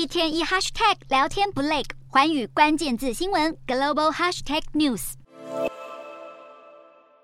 一天一 hashtag 聊天不累，环宇关键字新闻 global hashtag news。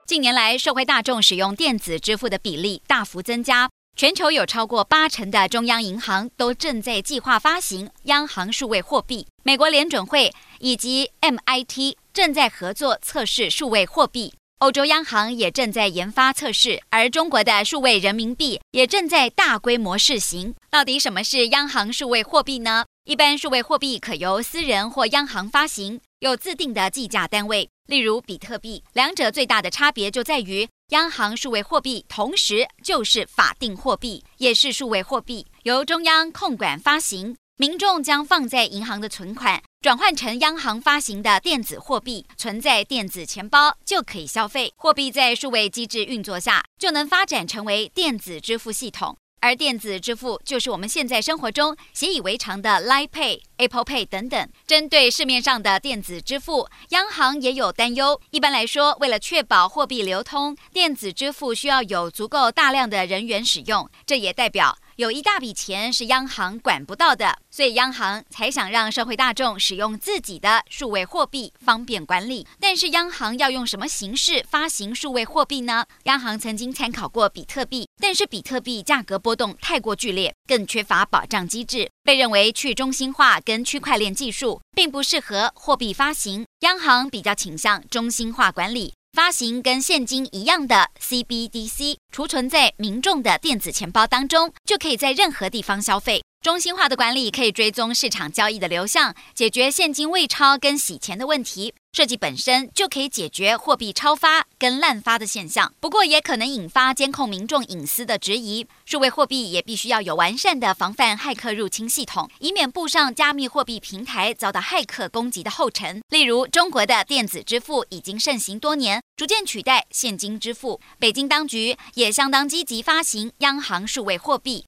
近年来，社会大众使用电子支付的比例大幅增加，全球有超过八成的中央银行都正在计划发行央行数位货币。美国联准会以及 MIT 正在合作测试数位货币。欧洲央行也正在研发测试，而中国的数位人民币也正在大规模试行。到底什么是央行数位货币呢？一般数位货币可由私人或央行发行，有自定的计价单位，例如比特币。两者最大的差别就在于，央行数位货币同时就是法定货币，也是数位货币，由中央控管发行。民众将放在银行的存款转换成央行发行的电子货币，存在电子钱包就可以消费。货币在数位机制运作下，就能发展成为电子支付系统。而电子支付就是我们现在生活中习以为常的 LiPay、Apple Pay 等等。针对市面上的电子支付，央行也有担忧。一般来说，为了确保货币流通，电子支付需要有足够大量的人员使用，这也代表。有一大笔钱是央行管不到的，所以央行才想让社会大众使用自己的数位货币，方便管理。但是央行要用什么形式发行数位货币呢？央行曾经参考过比特币，但是比特币价格波动太过剧烈，更缺乏保障机制，被认为去中心化跟区块链技术并不适合货币发行。央行比较倾向中心化管理。发行跟现金一样的 CBDC，储存在民众的电子钱包当中，就可以在任何地方消费。中心化的管理可以追踪市场交易的流向，解决现金未超跟洗钱的问题。设计本身就可以解决货币超发跟滥发的现象，不过也可能引发监控民众隐私的质疑。数位货币也必须要有完善的防范骇客入侵系统，以免步上加密货币平台遭到骇客攻击的后尘。例如，中国的电子支付已经盛行多年，逐渐取代现金支付。北京当局也相当积极发行央行数位货币，